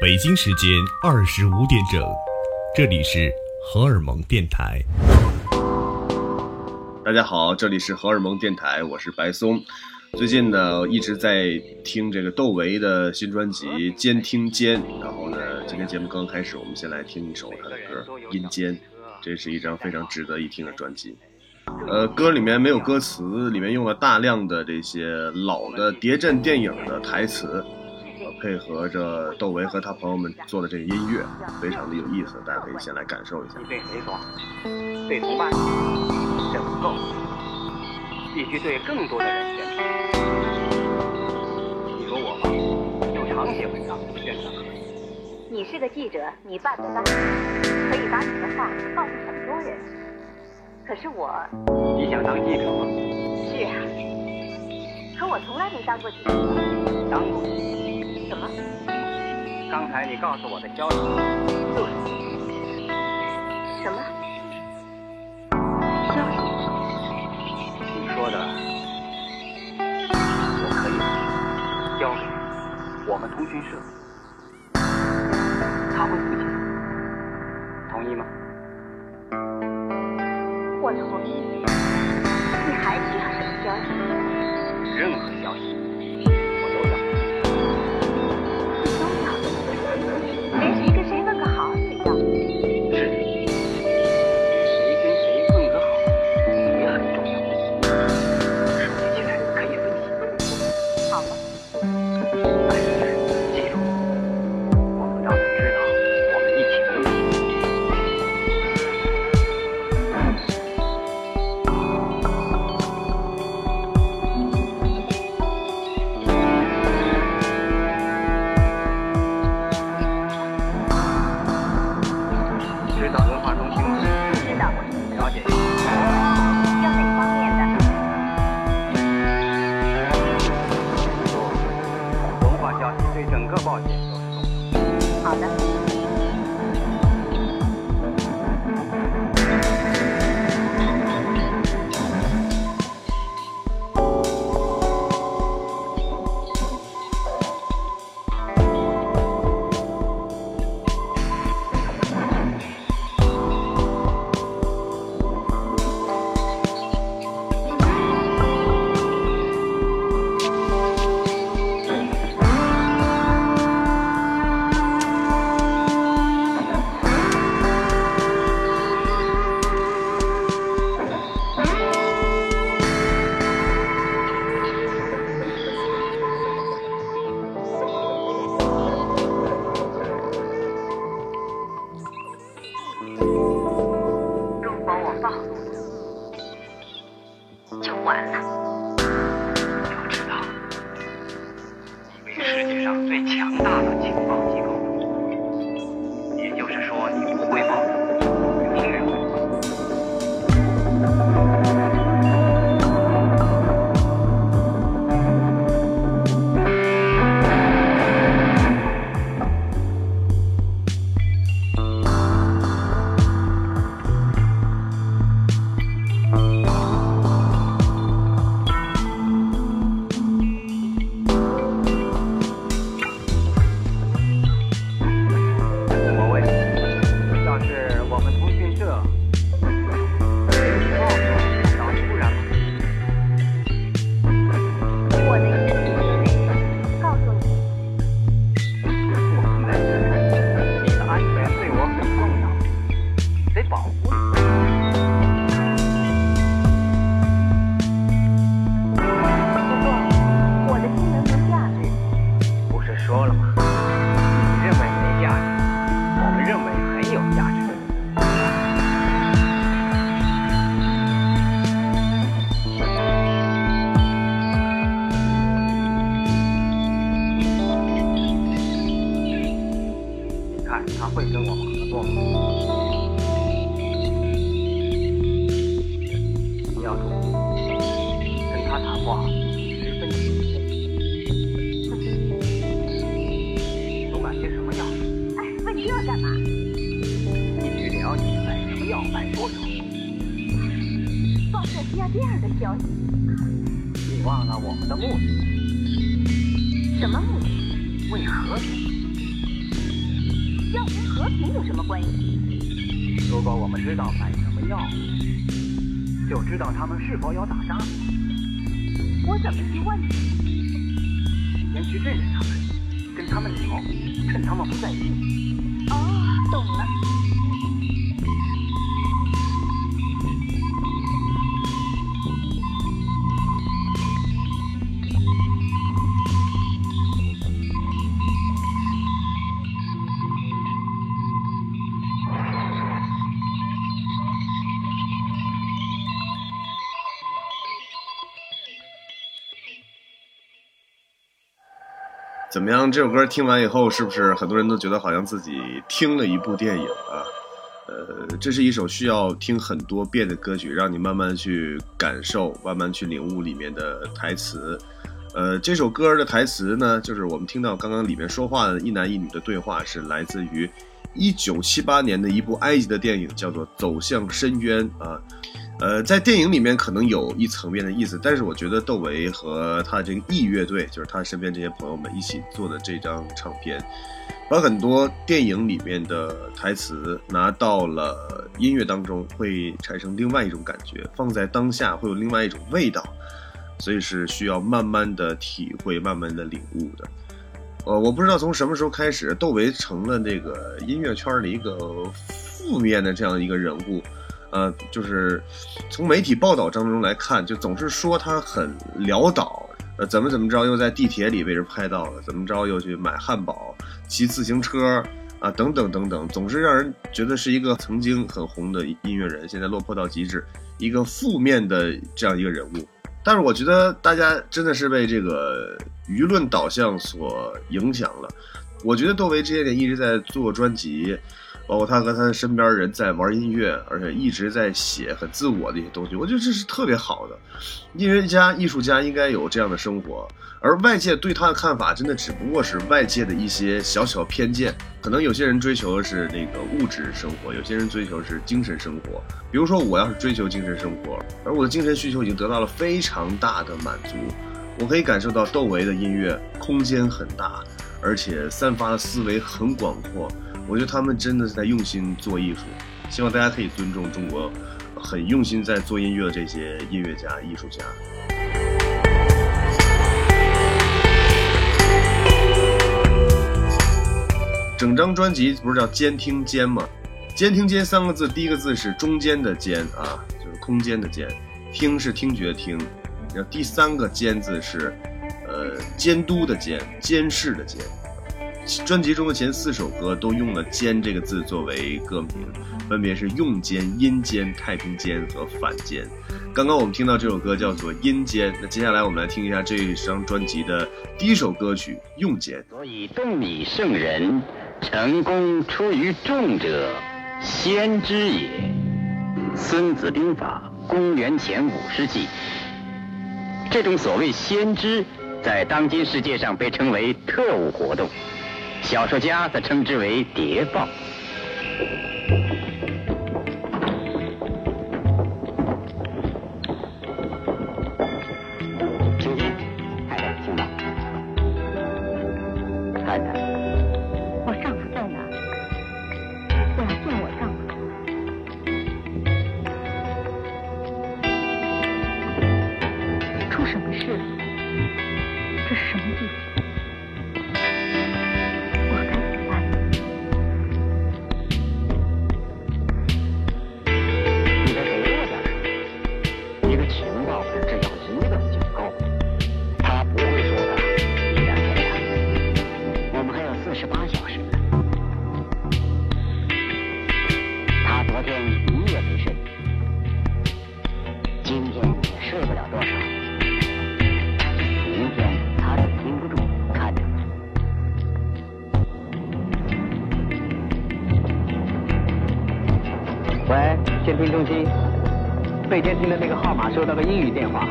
北京时间二十五点整，这里是荷尔蒙电台。大家好，这里是荷尔蒙电台，我是白松。最近呢，一直在听这个窦唯的新专辑《监听间》，然后呢，今天节目刚开始，我们先来听一首他的歌《阴间》，这是一张非常值得一听的专辑。呃，歌里面没有歌词，里面用了大量的这些老的谍战电影的台词。配合着窦唯和他朋友们做的这个音乐，非常的有意思，大家可以先来感受一下。对谁说？对同伴？这不够，必须对更多的人宣传。你说我吧，就常写文章宣传。你是个记者，你办得到，可以把你的话告诉很多人。可是我，你想当记者吗？是啊，可我从来没当过记者。当过。什么？刚才你告诉我的消息。对。什么？消息？你说的，我可以交给我们通讯社，他会负责，同意吗？我同意。整个报警都是重要的好的。他会跟我们合作。吗他们是否要打仗。我怎么去问你？先去认识他们，跟他们聊，趁他们不在意。哦，懂了。么样？这首歌听完以后，是不是很多人都觉得好像自己听了一部电影啊？呃，这是一首需要听很多遍的歌曲，让你慢慢去感受，慢慢去领悟里面的台词。呃，这首歌的台词呢，就是我们听到刚刚里面说话的一男一女的对话，是来自于一九七八年的一部埃及的电影，叫做《走向深渊》啊。呃，在电影里面可能有一层面的意思，但是我觉得窦唯和他的这个 E 乐队，就是他身边这些朋友们一起做的这张唱片，把很多电影里面的台词拿到了音乐当中，会产生另外一种感觉，放在当下会有另外一种味道，所以是需要慢慢的体会、慢慢的领悟的。呃，我不知道从什么时候开始，窦唯成了那个音乐圈的一个负面的这样一个人物。呃，就是从媒体报道当中来看，就总是说他很潦倒，呃，怎么怎么着又在地铁里被人拍到了，怎么着又去买汉堡、骑自行车啊，等等等等，总是让人觉得是一个曾经很红的音乐人，现在落魄到极致，一个负面的这样一个人物。但是我觉得大家真的是被这个舆论导向所影响了。我觉得窦唯这些年一直在做专辑。包括他和他的身边人在玩音乐，而且一直在写很自我的一些东西，我觉得这是特别好的。音乐家、艺术家应该有这样的生活，而外界对他的看法，真的只不过是外界的一些小小偏见。可能有些人追求的是那个物质生活，有些人追求是精神生活。比如说，我要是追求精神生活，而我的精神需求已经得到了非常大的满足，我可以感受到窦唯的音乐空间很大，而且散发的思维很广阔。我觉得他们真的是在用心做艺术，希望大家可以尊重中国很用心在做音乐的这些音乐家、艺术家。整张专辑不是叫“监听间”吗？“监听间”三个字，第一个字是中间的“间”啊，就是空间的“间”；“听”是听觉“听”，然后第三个“监”字是呃监督的“监”，监视的“监”。专辑中的前四首歌都用了“间”这个字作为歌名，分别是“用间”、“阴间”、“太平间”和“反间”。刚刚我们听到这首歌叫做《阴间》，那接下来我们来听一下这一张专辑的第一首歌曲《用间》。所以动以圣人，成功出于众者，先知也。《孙子兵法》公元前五世纪，这种所谓先知，在当今世界上被称为特务活动。小说家则称之为谍报。被监听的那个号码收到个英语电话。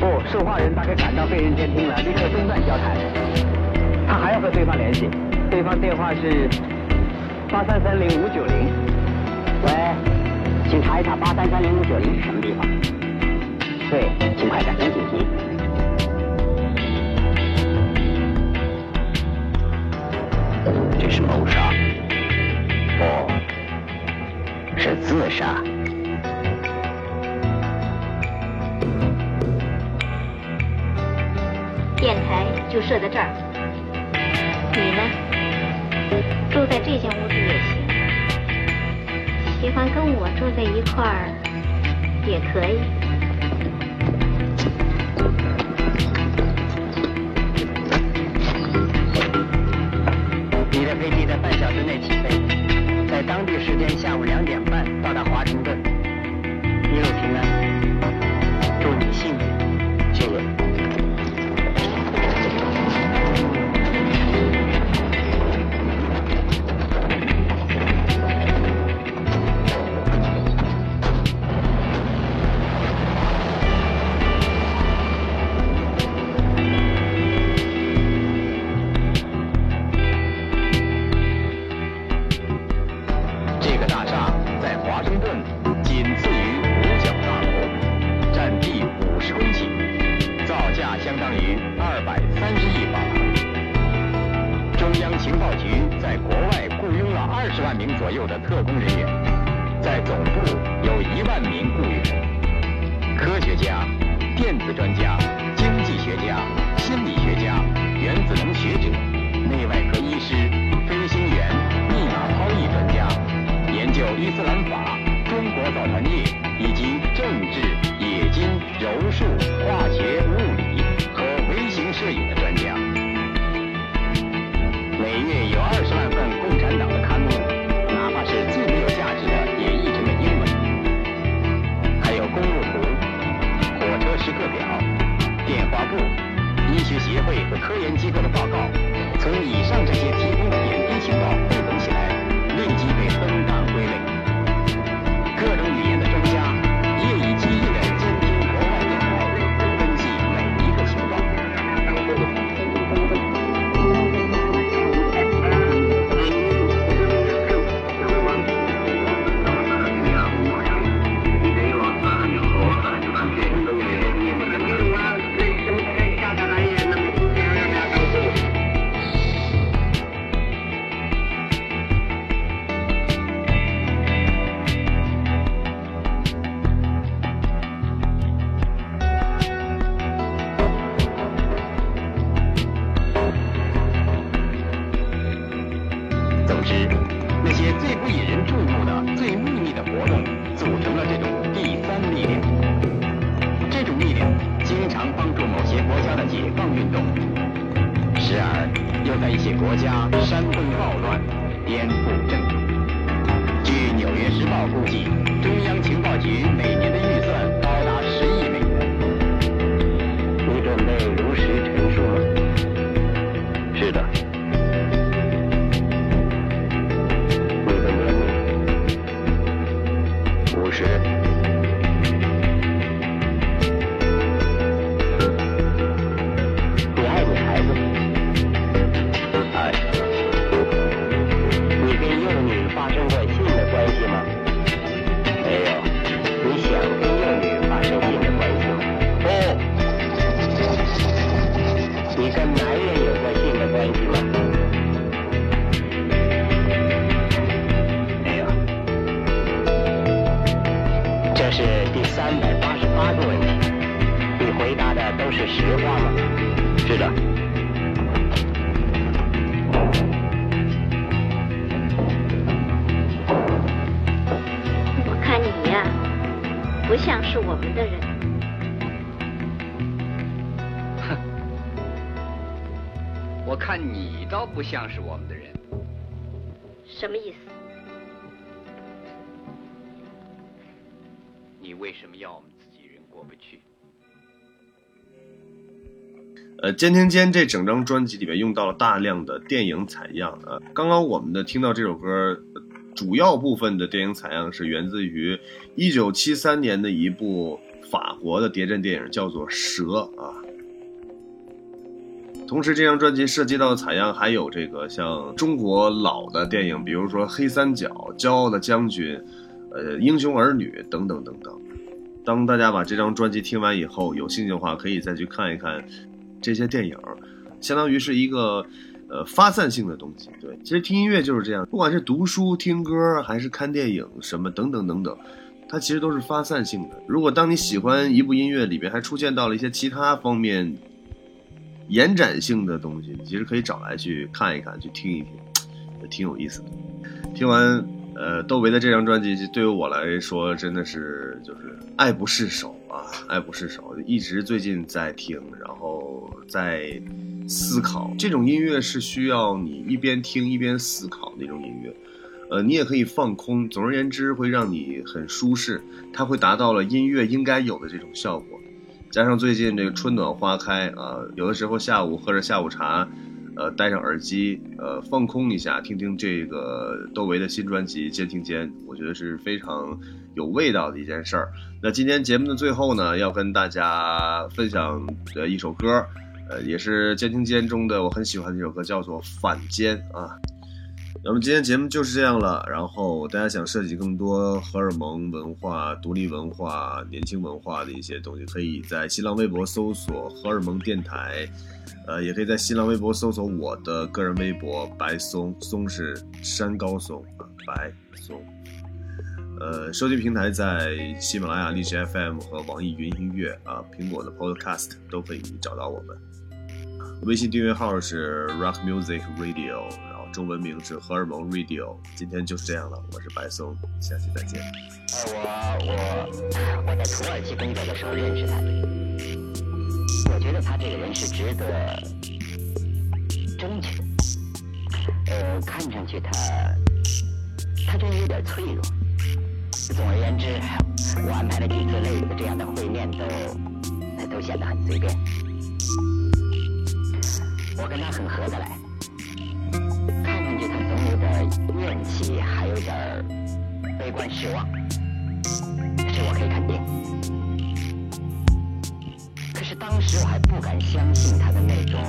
不，受话人大概感到被人监听了，立刻中断交谈。他还要和对方联系，对方电话是八三三零五九零。喂，请查一查八三三零五九零是什么地方？对，请快点，别紧急。这是谋杀，不，是自杀。电台就设在这儿，你呢？住在这间屋子也行，喜欢跟我住在一块儿也可以。你的飞机在半小时内起飞，在当地时间下午两点半百三十亿法郎。中央情报局在国外雇佣了二十万名左右的特工人员，在总部有一万名雇员，科学家、电子专家、经济学家、心理学家、原子能学者、内外科医师、飞行员、密码抛译专家。研究伊斯兰法、中国造船业以及政治、冶金、柔术、化学、每月有二十万份共产党的刊物，哪怕是最没有价值的，也译成了英文。还有公路图、火车时刻表、电话簿、医学协会和科研机构的报告，从以上这些我看你倒不像是我们的人。什么意思？你为什么要我们自己人过不去？呃，《监听间》这整张专辑里面用到了大量的电影采样啊。刚刚我们的听到这首歌，呃主要部分的电影采样是源自于1973年的一部法国的谍战电影，叫做《蛇》啊。同时，这张专辑涉及到的采样还有这个像中国老的电影，比如说《黑三角》《骄傲的将军》、呃《英雄儿女》等等等等。当大家把这张专辑听完以后，有兴趣的话，可以再去看一看这些电影，相当于是一个呃发散性的东西。对，其实听音乐就是这样，不管是读书、听歌，还是看电影什么等等等等，它其实都是发散性的。如果当你喜欢一部音乐里边还出现到了一些其他方面延展性的东西，其实可以找来去看一看，去听一听，也挺有意思的。听完。呃，窦唯的这张专辑，对于我来说真的是就是爱不释手啊，爱不释手。一直最近在听，然后在思考。这种音乐是需要你一边听一边思考那种音乐。呃，你也可以放空。总而言之，会让你很舒适，它会达到了音乐应该有的这种效果。加上最近这个春暖花开啊，有的时候下午喝着下午茶。呃，戴上耳机，呃，放空一下，听听这个窦唯的新专辑《监听间》，我觉得是非常有味道的一件事儿。那今天节目的最后呢，要跟大家分享的一首歌，呃，也是《监听间》中的我很喜欢的一首歌，叫做《反间》啊。那么今天节目就是这样了。然后大家想涉及更多荷尔蒙文化、独立文化、年轻文化的一些东西，可以在新浪微博搜索“荷尔蒙电台”。呃，也可以在新浪微博搜索我的个人微博“白松松”是山高松啊，白松。呃，收听平台在喜马拉雅、荔枝 FM 和网易云音乐啊，苹果的 Podcast 都可以找到我们。微信订阅号是 Rock Music Radio，中文名是荷尔蒙 Radio。今天就是这样了，我是白松，下期再见。呃，我我我在土耳其工作的时候认识他。我觉得他这个人是值得争取的。呃，看上去他他真有点脆弱。总而言之，我安排了几次类似这样的会面，都都显得很随便。我跟他很合得来。怨气，还有点悲观失望，这我可以肯定。可是当时我还不敢相信他的那种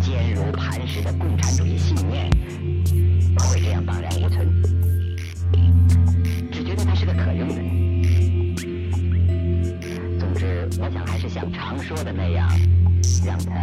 坚如磐石的共产主义信念会这样荡然无存，只觉得他是个可用的人。总之，我想还是像常说的那样，让他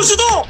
不许动！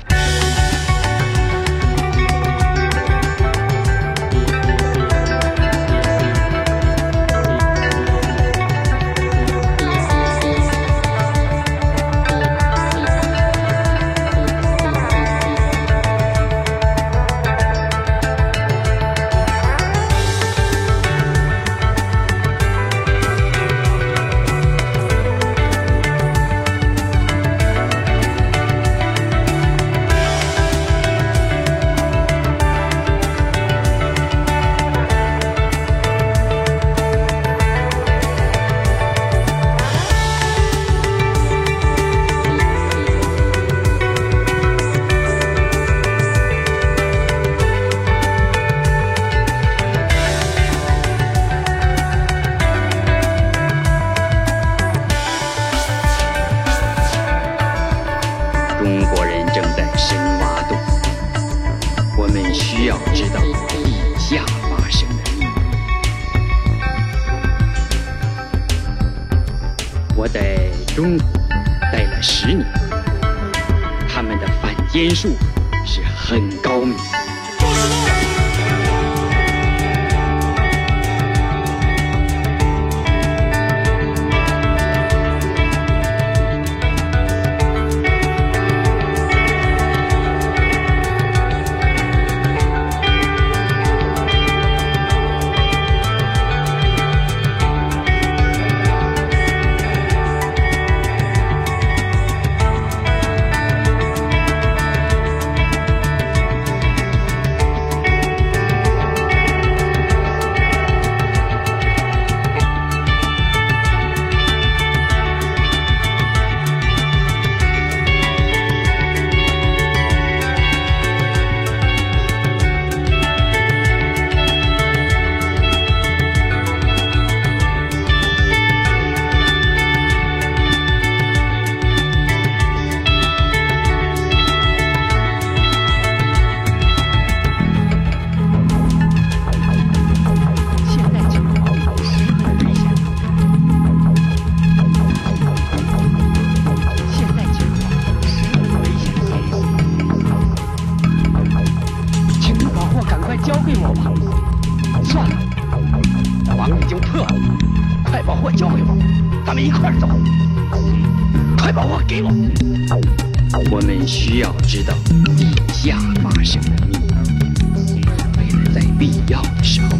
必要的时候。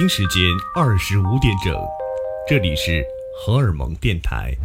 北京时间二十五点整这里是荷尔蒙电台。